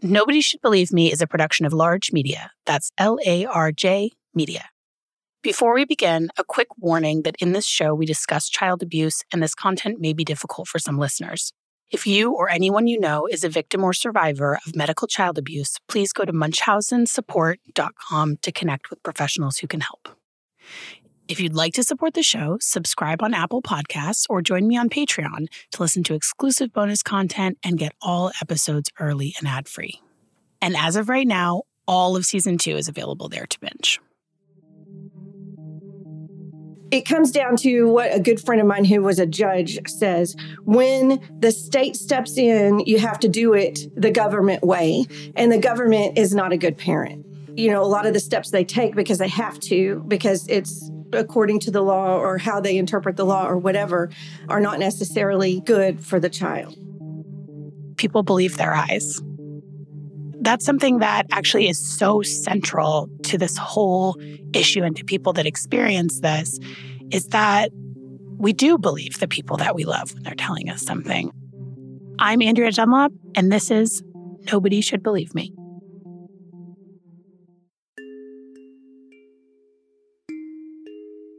Nobody Should Believe Me is a production of Larj Media. That's L A R J Media. Before we begin, a quick warning that in this show we discuss child abuse and this content may be difficult for some listeners. If you or anyone you know is a victim or survivor of medical child abuse, please go to munchausensupport.com to connect with professionals who can help. If you'd like to support the show, subscribe on Apple Podcasts or join me on Patreon to listen to exclusive bonus content and get all episodes early and ad free. And as of right now, all of season two is available there to binge. It comes down to what a good friend of mine who was a judge says when the state steps in, you have to do it the government way, and the government is not a good parent. You know, a lot of the steps they take because they have to, because it's according to the law or how they interpret the law or whatever are not necessarily good for the child. People believe their eyes. That's something that actually is so central to this whole issue and to people that experience this is that we do believe the people that we love when they're telling us something. I'm Andrea Dunlop, and this is Nobody Should Believe Me.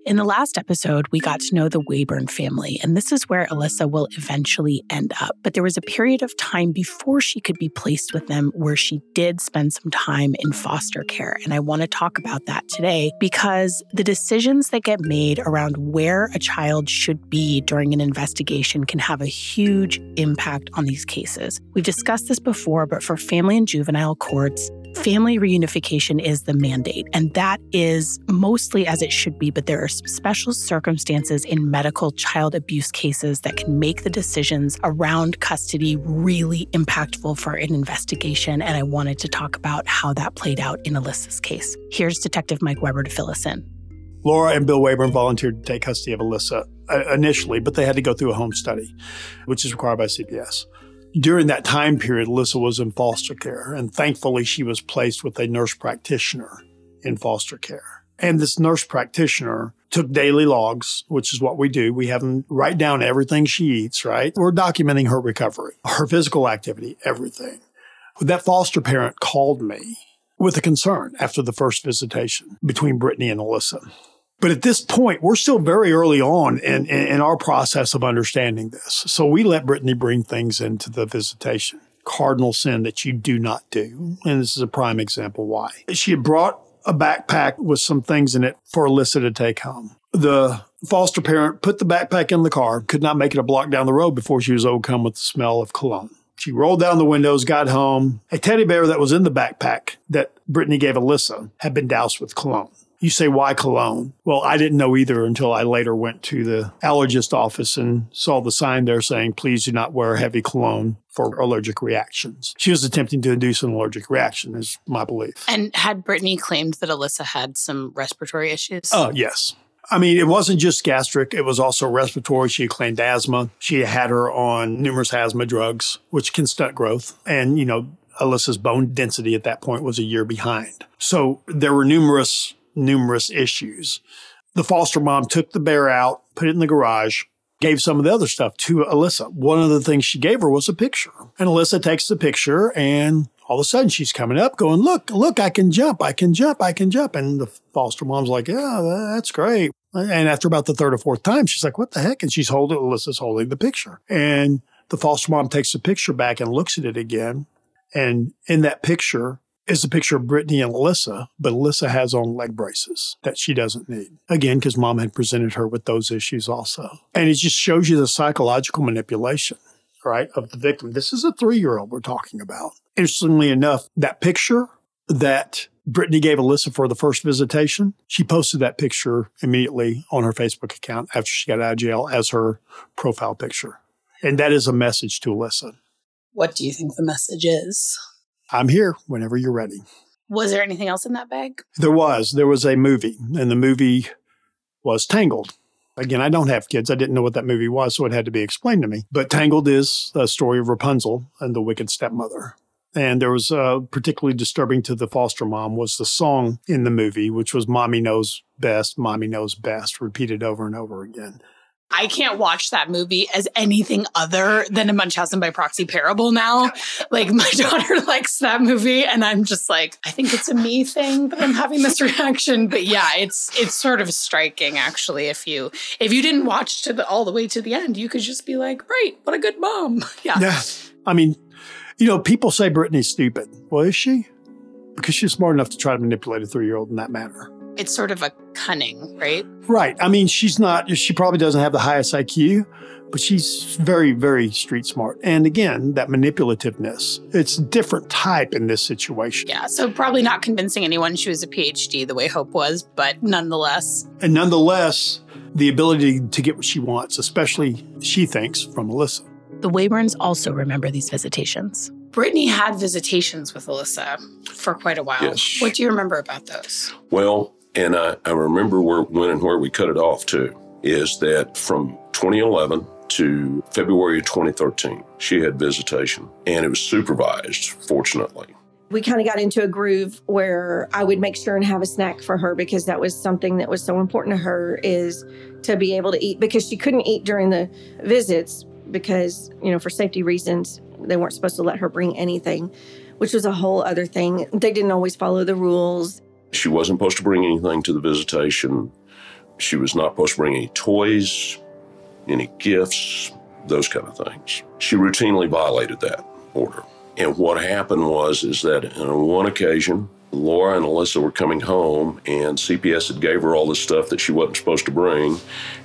In the last episode, we got to know the Waybourn family, and this is where Alyssa will eventually end up. But there was a period of time before she could be placed with them where she did spend some time in foster care. And I want to talk about that today because the decisions that get made around where a child should be during an investigation can have a huge impact on these cases. We've discussed this before, but for family and juvenile courts, Family reunification is the mandate, and that is mostly as it should be, but there are special circumstances in medical child abuse cases that can make the decisions around custody really impactful for an investigation. And I wanted to talk about how that played out in Alyssa's case. Here's Detective Mike Weber to fill us in. Laura and Bill Waybourn volunteered to take custody of Alyssa uh, initially, but they had to go through a home study, which is required by CPS during that time period, Alyssa was in foster care, and thankfully, she was placed with a nurse practitioner in foster care. And this nurse practitioner took daily logs, which is what we do. We have them write down everything she eats, right? We're documenting her recovery, her physical activity, everything. That foster parent called me with a concern after the first visitation between Brittany and Alyssa. But at this point, we're still very early on in, in, in, our process of understanding this. So we let Brittany bring things into the visitation. Cardinal sin that you do not do. And this is a prime example why. She had brought a backpack with some things in it for Alyssa to take home. The foster parent put the backpack in the car, could not make it a block down the road before she was overcome with the smell of cologne. She rolled down the windows, got home. A teddy bear that was in the backpack that Brittany gave Alyssa had been doused with cologne. You say, why cologne? Well, I didn't know either until I later went to the allergist office and saw the sign there saying, please do not wear heavy cologne for allergic reactions. She was attempting to induce an allergic reaction, is my belief. And had Brittany claimed that Alyssa had some respiratory issues? Oh, yes. I mean, it wasn't just gastric, it was also respiratory. She claimed asthma. She had her on numerous asthma drugs, which can stunt growth. And, you know, Alyssa's bone density at that point was a year behind. So there were numerous numerous issues. The foster mom took the bear out, put it in the garage, gave some of the other stuff to Alyssa. One of the things she gave her was a picture. And Alyssa takes the picture and all of a sudden she's coming up going, look, look, I can jump, I can jump, I can jump. And the foster mom's like, yeah, that's great. And after about the third or fourth time, she's like, what the heck? And she's holding, Alyssa's holding the picture. And the foster mom takes the picture back and looks at it again. And in that picture, is a picture of Brittany and Alyssa, but Alyssa has on leg braces that she doesn't need. Again, because mom had presented her with those issues also. And it just shows you the psychological manipulation, right, of the victim. This is a three year old we're talking about. Interestingly enough, that picture that Brittany gave Alyssa for the first visitation, she posted that picture immediately on her Facebook account after she got out of jail as her profile picture. And that is a message to Alyssa. What do you think the message is? I'm here whenever you're ready. Was there anything else in that bag? There was. There was a movie, and the movie was Tangled. Again, I don't have kids. I didn't know what that movie was, so it had to be explained to me. But Tangled is a story of Rapunzel and the wicked stepmother. And there was uh, particularly disturbing to the foster mom was the song in the movie, which was "Mommy knows best, Mommy knows best," repeated over and over again. I can't watch that movie as anything other than a Munchausen by proxy parable now. Like my daughter likes that movie and I'm just like, I think it's a me thing that I'm having this reaction. But yeah, it's it's sort of striking actually. If you if you didn't watch to the all the way to the end, you could just be like, right, what a good mom. Yeah. Yeah. I mean, you know, people say Brittany's stupid. Well, is she? Because she's smart enough to try to manipulate a three year old in that manner it's sort of a cunning, right? Right. I mean, she's not, she probably doesn't have the highest IQ, but she's very, very street smart. And again, that manipulativeness, it's a different type in this situation. Yeah. So probably not convincing anyone she was a PhD the way Hope was, but nonetheless. And nonetheless, the ability to get what she wants, especially she thinks from Alyssa. The Waybourns also remember these visitations. Brittany had visitations with Alyssa for quite a while. Yes. What do you remember about those? Well, and I, I remember where, when and where we cut it off too, is that from 2011 to February of 2013, she had visitation and it was supervised, fortunately. We kind of got into a groove where I would make sure and have a snack for her because that was something that was so important to her is to be able to eat because she couldn't eat during the visits because, you know, for safety reasons, they weren't supposed to let her bring anything, which was a whole other thing. They didn't always follow the rules. She wasn't supposed to bring anything to the visitation. She was not supposed to bring any toys, any gifts, those kind of things. She routinely violated that order. And what happened was is that on one occasion, Laura and Alyssa were coming home, and CPS had gave her all this stuff that she wasn't supposed to bring.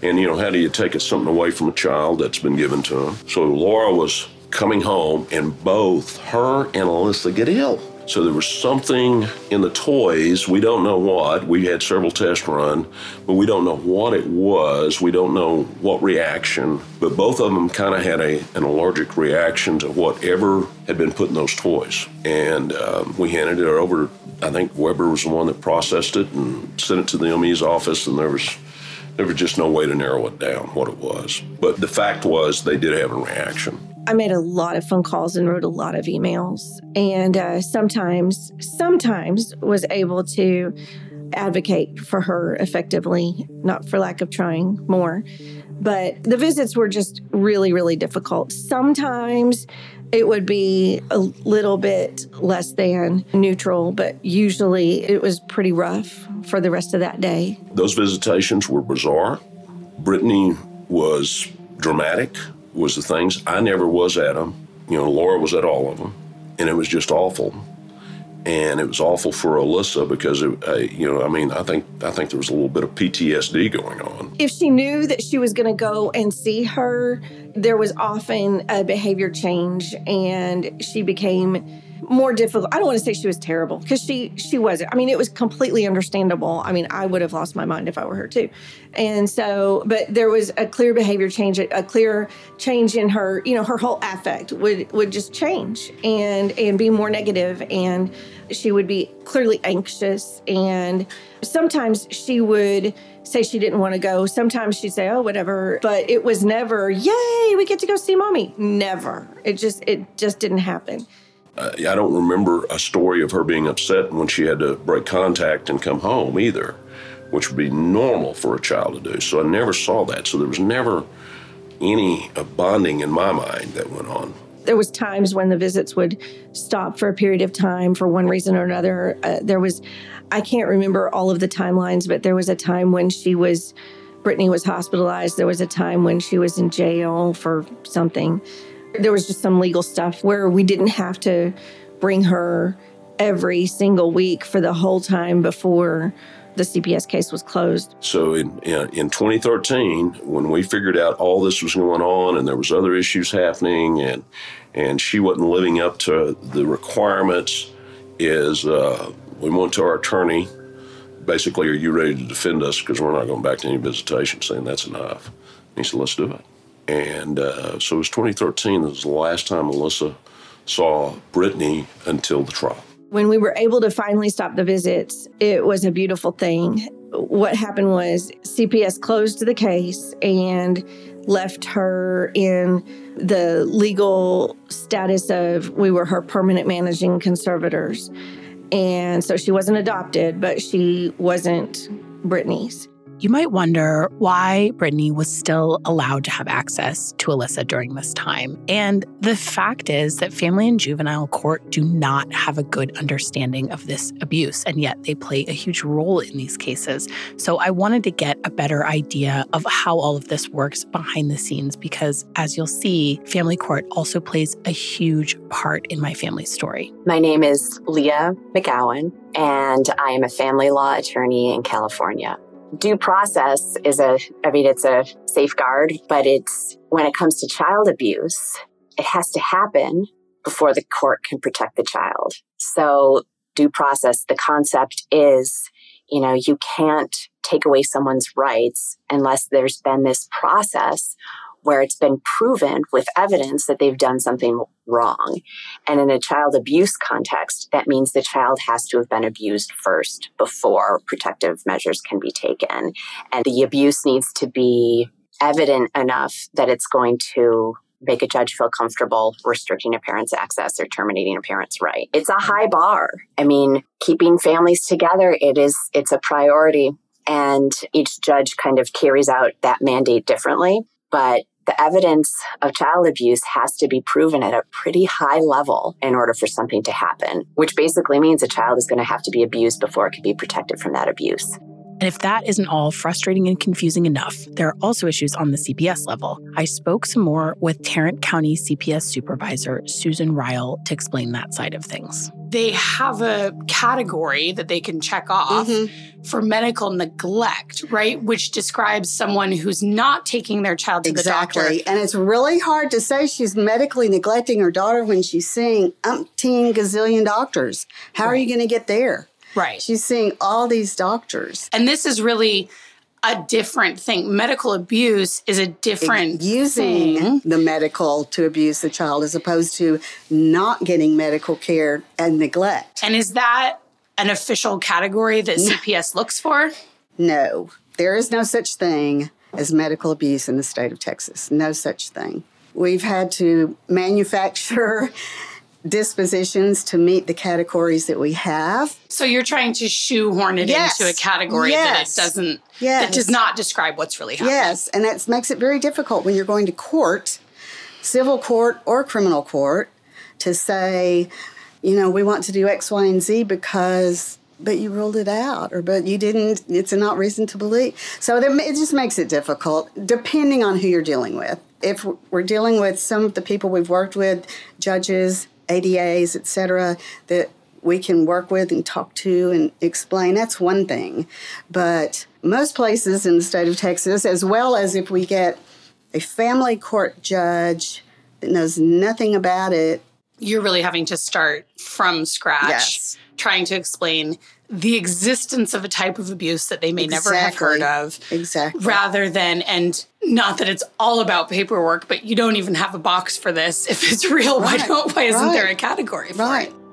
And you know, how do you take something away from a child that's been given to them? So Laura was coming home, and both her and Alyssa get ill. So there was something in the toys. We don't know what. We had several tests run, but we don't know what it was. We don't know what reaction. But both of them kind of had a, an allergic reaction to whatever had been put in those toys. And um, we handed it over. I think Weber was the one that processed it and sent it to the ME's office, and there was there was just no way to narrow it down what it was. But the fact was they did have a reaction. I made a lot of phone calls and wrote a lot of emails, and uh, sometimes, sometimes was able to advocate for her effectively, not for lack of trying more. But the visits were just really, really difficult. Sometimes it would be a little bit less than neutral, but usually it was pretty rough for the rest of that day. Those visitations were bizarre. Brittany was dramatic was the things. I never was at them. You know, Laura was at all of them, and it was just awful. And it was awful for Alyssa because, it, uh, you know, I mean, I think I think there was a little bit of PTSD going on. If she knew that she was going to go and see her, there was often a behavior change, and she became more difficult. I don't want to say she was terrible because she she wasn't. I mean, it was completely understandable. I mean, I would have lost my mind if I were her too. And so, but there was a clear behavior change, a, clear change in her. You know, her whole affect would would just change and and be more negative, and she would be clearly anxious. And sometimes she would say she didn't want to go. Sometimes she'd say, "Oh, whatever," but it was never, "Yay, we get to go see mommy." Never. It just it just didn't happen. I don't remember a story of her being upset when she had to break contact and come home either, which would be normal for a child to do. So I never saw that. So there was never any uh, bonding in my mind that went on. There was times when the visits would stop for a period of time for one reason or another. Uh, there was, I can't remember all of the timelines, but there was a time when she was, Brittany was hospitalized. There was a time when she was in jail for something. There was just some legal stuff where we didn't have to bring her every single week for the whole time before the CPS case was closed. So in, in 2013, when we figured out all this was going on and there was other issues happening and and she wasn't living up to the requirements, is uh, we went to our attorney. Basically, are you ready to defend us? Because we're not going back to any visitation, saying that's enough. And he said, let's do it. And uh, so it was 2013. That was the last time Alyssa saw Brittany until the trial. When we were able to finally stop the visits, it was a beautiful thing. What happened was CPS closed the case and left her in the legal status of we were her permanent managing conservators. And so she wasn't adopted, but she wasn't Brittany's. You might wonder why Brittany was still allowed to have access to Alyssa during this time. And the fact is that family and juvenile court do not have a good understanding of this abuse, and yet they play a huge role in these cases. So I wanted to get a better idea of how all of this works behind the scenes because, as you'll see, family court also plays a huge part in my family's story. My name is Leah McGowan, and I am a family law attorney in California due process is a, I mean, it's a safeguard, but it's when it comes to child abuse, it has to happen before the court can protect the child. So due process, the concept is, you know, you can't take away someone's rights unless there's been this process where it's been proven with evidence that they've done something wrong. And in a child abuse context, that means the child has to have been abused first before protective measures can be taken. And the abuse needs to be evident enough that it's going to make a judge feel comfortable restricting a parent's access or terminating a parent's right. It's a high bar. I mean, keeping families together, it is, it's a priority. And each judge kind of carries out that mandate differently. But the evidence of child abuse has to be proven at a pretty high level in order for something to happen, which basically means a child is going to have to be abused before it can be protected from that abuse. And if that isn't all frustrating and confusing enough, there are also issues on the CPS level. I spoke some more with Tarrant County CPS Supervisor Susan Ryle to explain that side of things. They have a category that they can check off mm-hmm. for medical neglect, right? Which describes someone who's not taking their child to exactly. the doctor. And it's really hard to say she's medically neglecting her daughter when she's seeing umpteen gazillion doctors. How right. are you going to get there? Right. She's seeing all these doctors. And this is really a different thing. Medical abuse is a different using thing. the medical to abuse the child as opposed to not getting medical care and neglect. And is that an official category that CPS looks for? No. There is no such thing as medical abuse in the state of Texas. No such thing. We've had to manufacture dispositions to meet the categories that we have. So you're trying to shoehorn it yes. into a category yes. that it doesn't yes. that does not describe what's really happening. Yes, and that makes it very difficult when you're going to court, civil court or criminal court, to say, you know, we want to do X, Y, and Z because but you ruled it out or but you didn't it's not reason to believe so it just makes it difficult depending on who you're dealing with if we're dealing with some of the people we've worked with judges ADAs, et cetera, that we can work with and talk to and explain. That's one thing. But most places in the state of Texas, as well as if we get a family court judge that knows nothing about it. You're really having to start from scratch, yes. trying to explain the existence of a type of abuse that they may exactly. never have heard of. Exactly. Rather than, and not that it's all about paperwork, but you don't even have a box for this. If it's real, right. why don't why isn't right. there a category for right. it?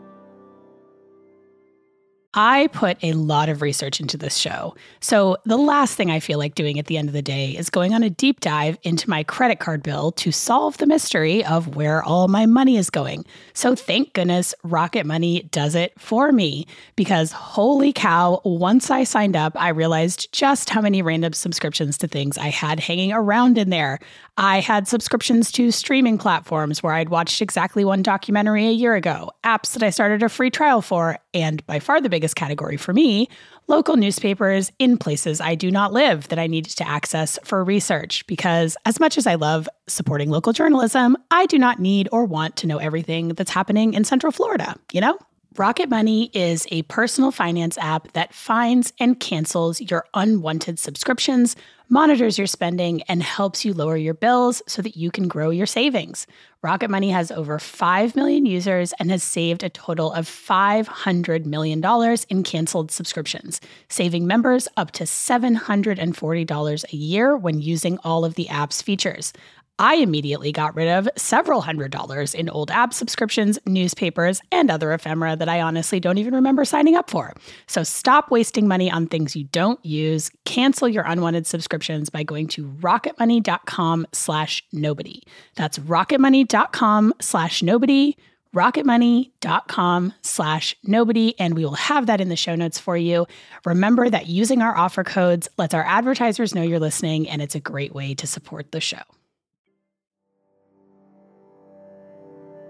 I put a lot of research into this show. So, the last thing I feel like doing at the end of the day is going on a deep dive into my credit card bill to solve the mystery of where all my money is going. So, thank goodness Rocket Money does it for me because holy cow, once I signed up, I realized just how many random subscriptions to things I had hanging around in there. I had subscriptions to streaming platforms where I'd watched exactly one documentary a year ago, apps that I started a free trial for, and by far the biggest category for me, local newspapers in places I do not live that I need to access for research. Because as much as I love supporting local journalism, I do not need or want to know everything that's happening in Central Florida, you know? Rocket Money is a personal finance app that finds and cancels your unwanted subscriptions, monitors your spending, and helps you lower your bills so that you can grow your savings. Rocket Money has over 5 million users and has saved a total of $500 million in canceled subscriptions, saving members up to $740 a year when using all of the app's features. I immediately got rid of several hundred dollars in old app subscriptions, newspapers, and other ephemera that I honestly don't even remember signing up for. So stop wasting money on things you don't use. Cancel your unwanted subscriptions by going to rocketmoney.com slash nobody. That's rocketmoney.com slash nobody rocketmoney.com slash nobody, and we will have that in the show notes for you. Remember that using our offer codes lets our advertisers know you're listening, and it's a great way to support the show.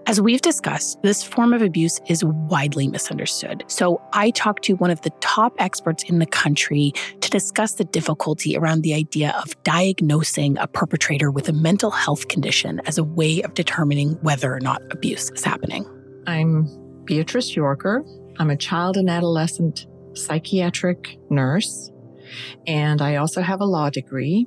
As we've discussed, this form of abuse is widely misunderstood. So I talked to one of the top experts in the country to discuss the difficulty around the idea of diagnosing a perpetrator with a mental health condition as a way of determining whether or not abuse is happening. I'm Beatrice Yorker. I'm a child and adolescent psychiatric nurse, and I also have a law degree.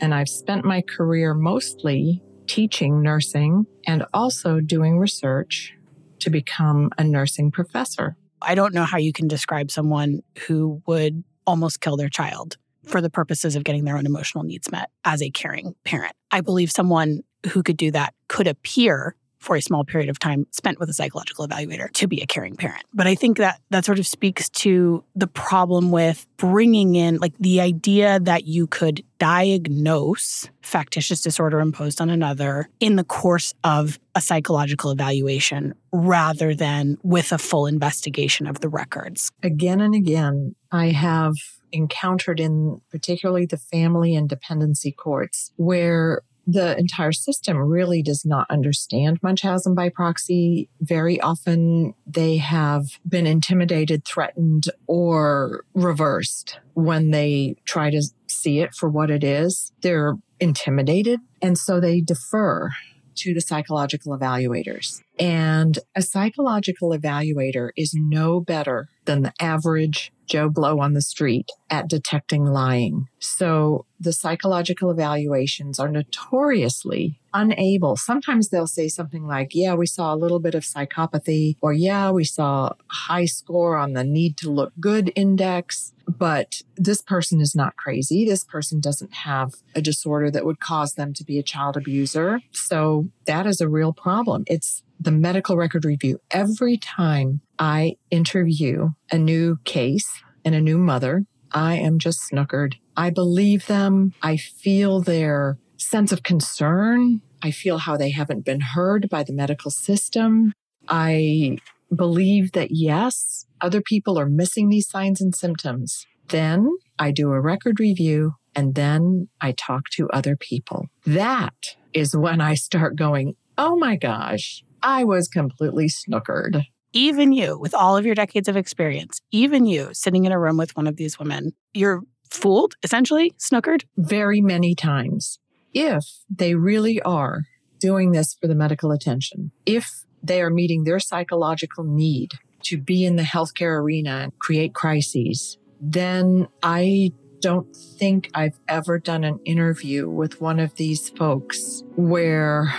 And I've spent my career mostly teaching nursing and also doing research to become a nursing professor. I don't know how you can describe someone who would almost kill their child for the purposes of getting their own emotional needs met as a caring parent. I believe someone who could do that could appear for a small period of time spent with a psychological evaluator to be a caring parent. But I think that that sort of speaks to the problem with bringing in like the idea that you could diagnose factitious disorder imposed on another in the course of a psychological evaluation rather than with a full investigation of the records. Again and again, I have encountered in particularly the family and dependency courts where the entire system really does not understand Munchausen by proxy. Very often they have been intimidated, threatened, or reversed when they try to see it for what it is. They're intimidated, and so they defer to the psychological evaluators. And a psychological evaluator is no better than the average Joe Blow on the street at detecting lying. So the psychological evaluations are notoriously unable. Sometimes they'll say something like, yeah, we saw a little bit of psychopathy, or yeah, we saw a high score on the need to look good index. But this person is not crazy. This person doesn't have a disorder that would cause them to be a child abuser. So that is a real problem. It's the medical record review. Every time I interview a new case and a new mother, I am just snookered. I believe them. I feel their sense of concern. I feel how they haven't been heard by the medical system. I believe that yes, other people are missing these signs and symptoms. Then I do a record review and then I talk to other people. That is when I start going, oh my gosh, I was completely snookered. Even you, with all of your decades of experience, even you sitting in a room with one of these women, you're fooled, essentially, snookered? Very many times. If they really are doing this for the medical attention, if they are meeting their psychological need to be in the healthcare arena and create crises, then I don't think I've ever done an interview with one of these folks where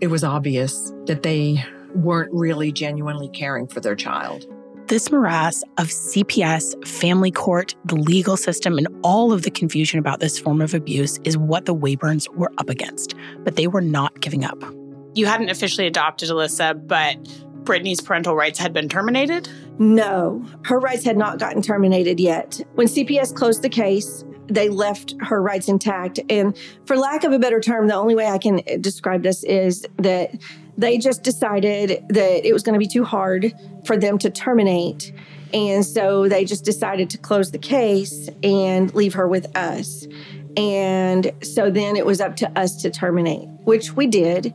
it was obvious that they weren't really genuinely caring for their child. This morass of CPS, family court, the legal system, and all of the confusion about this form of abuse is what the Waybourns were up against, but they were not giving up. You hadn't officially adopted Alyssa, but Brittany's parental rights had been terminated? No, her rights had not gotten terminated yet. When CPS closed the case, they left her rights intact. And for lack of a better term, the only way I can describe this is that they just decided that it was going to be too hard for them to terminate. And so they just decided to close the case and leave her with us. And so then it was up to us to terminate, which we did.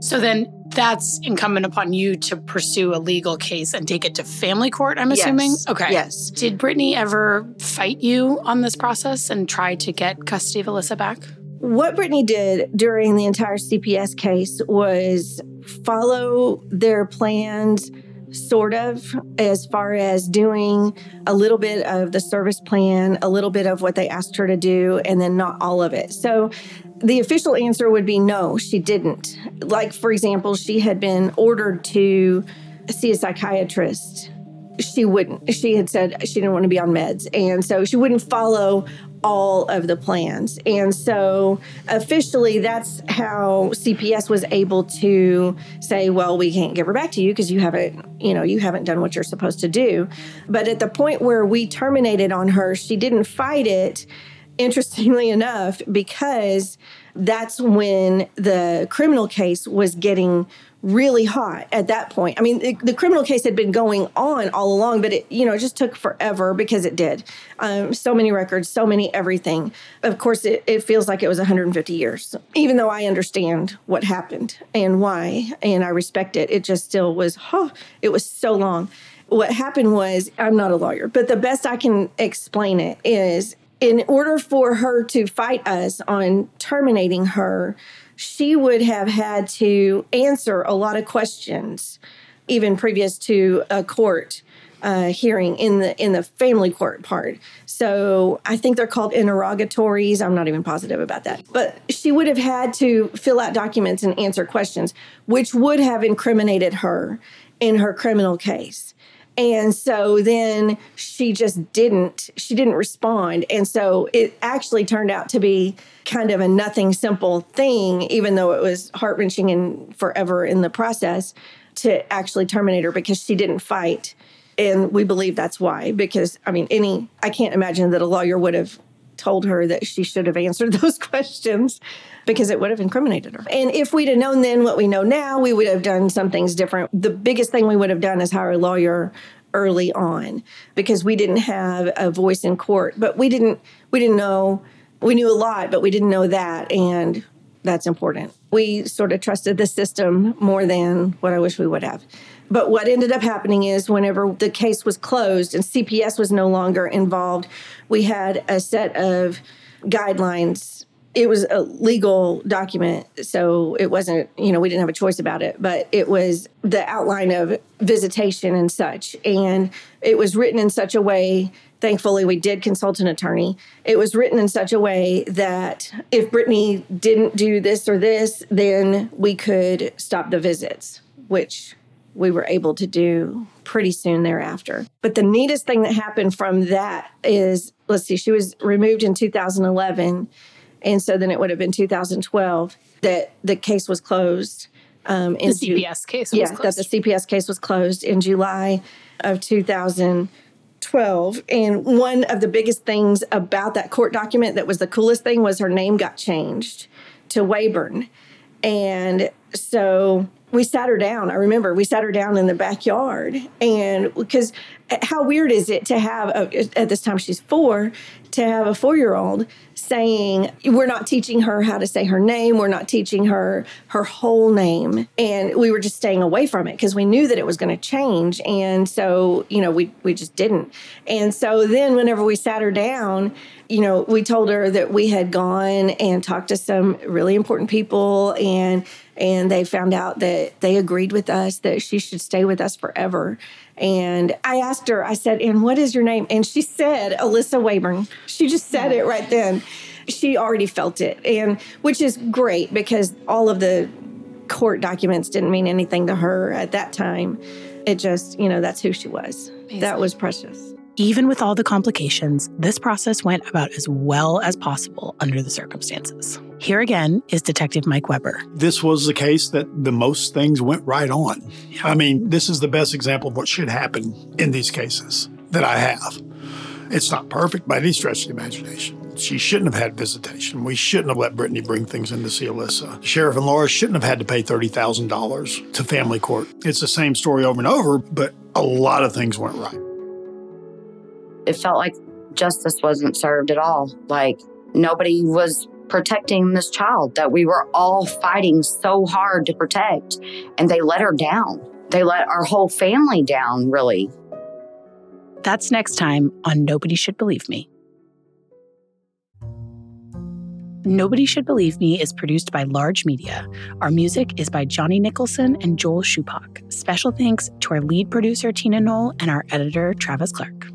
So then that's incumbent upon you to pursue a legal case and take it to family court, I'm assuming? Yes. Okay. Yes. Did Brittany ever fight you on this process and try to get custody of Alyssa back? What Brittany did during the entire CPS case was follow their plans, sort of, as far as doing a little bit of the service plan, a little bit of what they asked her to do, and then not all of it. So the official answer would be no, she didn't. Like, for example, she had been ordered to see a psychiatrist. She wouldn't. She had said she didn't want to be on meds. And so she wouldn't follow all of the plans. And so officially, that's how CPS was able to say, well, we can't give her back to you because you haven't, you know, you haven't done what you're supposed to do. But at the point where we terminated on her, she didn't fight it interestingly enough, because that's when the criminal case was getting really hot at that point. I mean, the, the, criminal case had been going on all along, but it, you know, it just took forever because it did. Um, so many records, so many everything. Of course, it, it feels like it was 150 years, even though I understand what happened and why, and I respect it. It just still was, huh, it was so long. What happened was, I'm not a lawyer, but the best I can explain it is in order for her to fight us on terminating her, she would have had to answer a lot of questions, even previous to a court uh, hearing in the in the family court part. So I think they're called interrogatories. I'm not even positive about that, but she would have had to fill out documents and answer questions, which would have incriminated her in her criminal case. And so then she just didn't, she didn't respond. And so it actually turned out to be kind of a nothing simple thing, even though it was heart wrenching and forever in the process to actually terminate her because she didn't fight. And we believe that's why, because I mean, any, I can't imagine that a lawyer would have told her that she should have answered those questions because it would have incriminated her. And if we'd have known then what we know now, we would have done some things different. The biggest thing we would have done is hire a lawyer early on because we didn't have a voice in court, but we didn't we didn't know we knew a lot, but we didn't know that and that's important. We sort of trusted the system more than what I wish we would have. But what ended up happening is whenever the case was closed and CPS was no longer involved, we had a set of guidelines. It was a legal document so it wasn't you know we didn't have a choice about it but it was the outline of visitation and such. And it was written in such a way thankfully we did consult an attorney. It was written in such a way that if brittany didn't do this or this then we could stop the visits which we were able to do pretty soon thereafter. But the neatest thing that happened from that is let's see, she was removed in 2011 and so then it would have been 2012 that the case was closed. Um, in the CPS Ju- case yeah, that the CPS case was closed in July of 2012. And one of the biggest things about that court document that was the coolest thing was her name got changed to Waybourn. And so we sat her down. I remember we sat her down in the backyard, and because how weird is it to have a, at this time she's four to have a four year old saying we're not teaching her how to say her name. We're not teaching her her whole name. And we were just staying away from it because we knew that it was going to change. And so you know we we just didn't. And so then whenever we sat her down you know we told her that we had gone and talked to some really important people and and they found out that they agreed with us that she should stay with us forever and I asked her, I said, and what is your name? And she said, Alyssa Waybourn. She just said it right then. She already felt it. And which is great because all of the court documents didn't mean anything to her at that time. It just, you know, that's who she was. Amazing. That was precious. Even with all the complications, this process went about as well as possible under the circumstances. Here again is Detective Mike Weber. This was the case that the most things went right on. I mean, this is the best example of what should happen in these cases that I have. It's not perfect by any stretch of the imagination. She shouldn't have had visitation. We shouldn't have let Brittany bring things in to see Alyssa. The sheriff and Laura shouldn't have had to pay $30,000 to family court. It's the same story over and over, but a lot of things went right it felt like justice wasn't served at all. Like nobody was protecting this child that we were all fighting so hard to protect. And they let her down. They let our whole family down, really. That's next time on Nobody Should Believe Me. Nobody Should Believe Me is produced by Larj Media. Our music is by Johnny Nicholson and Joel Shupak. Special thanks to our lead producer, Tina Knoll, and our editor, Travis Clark.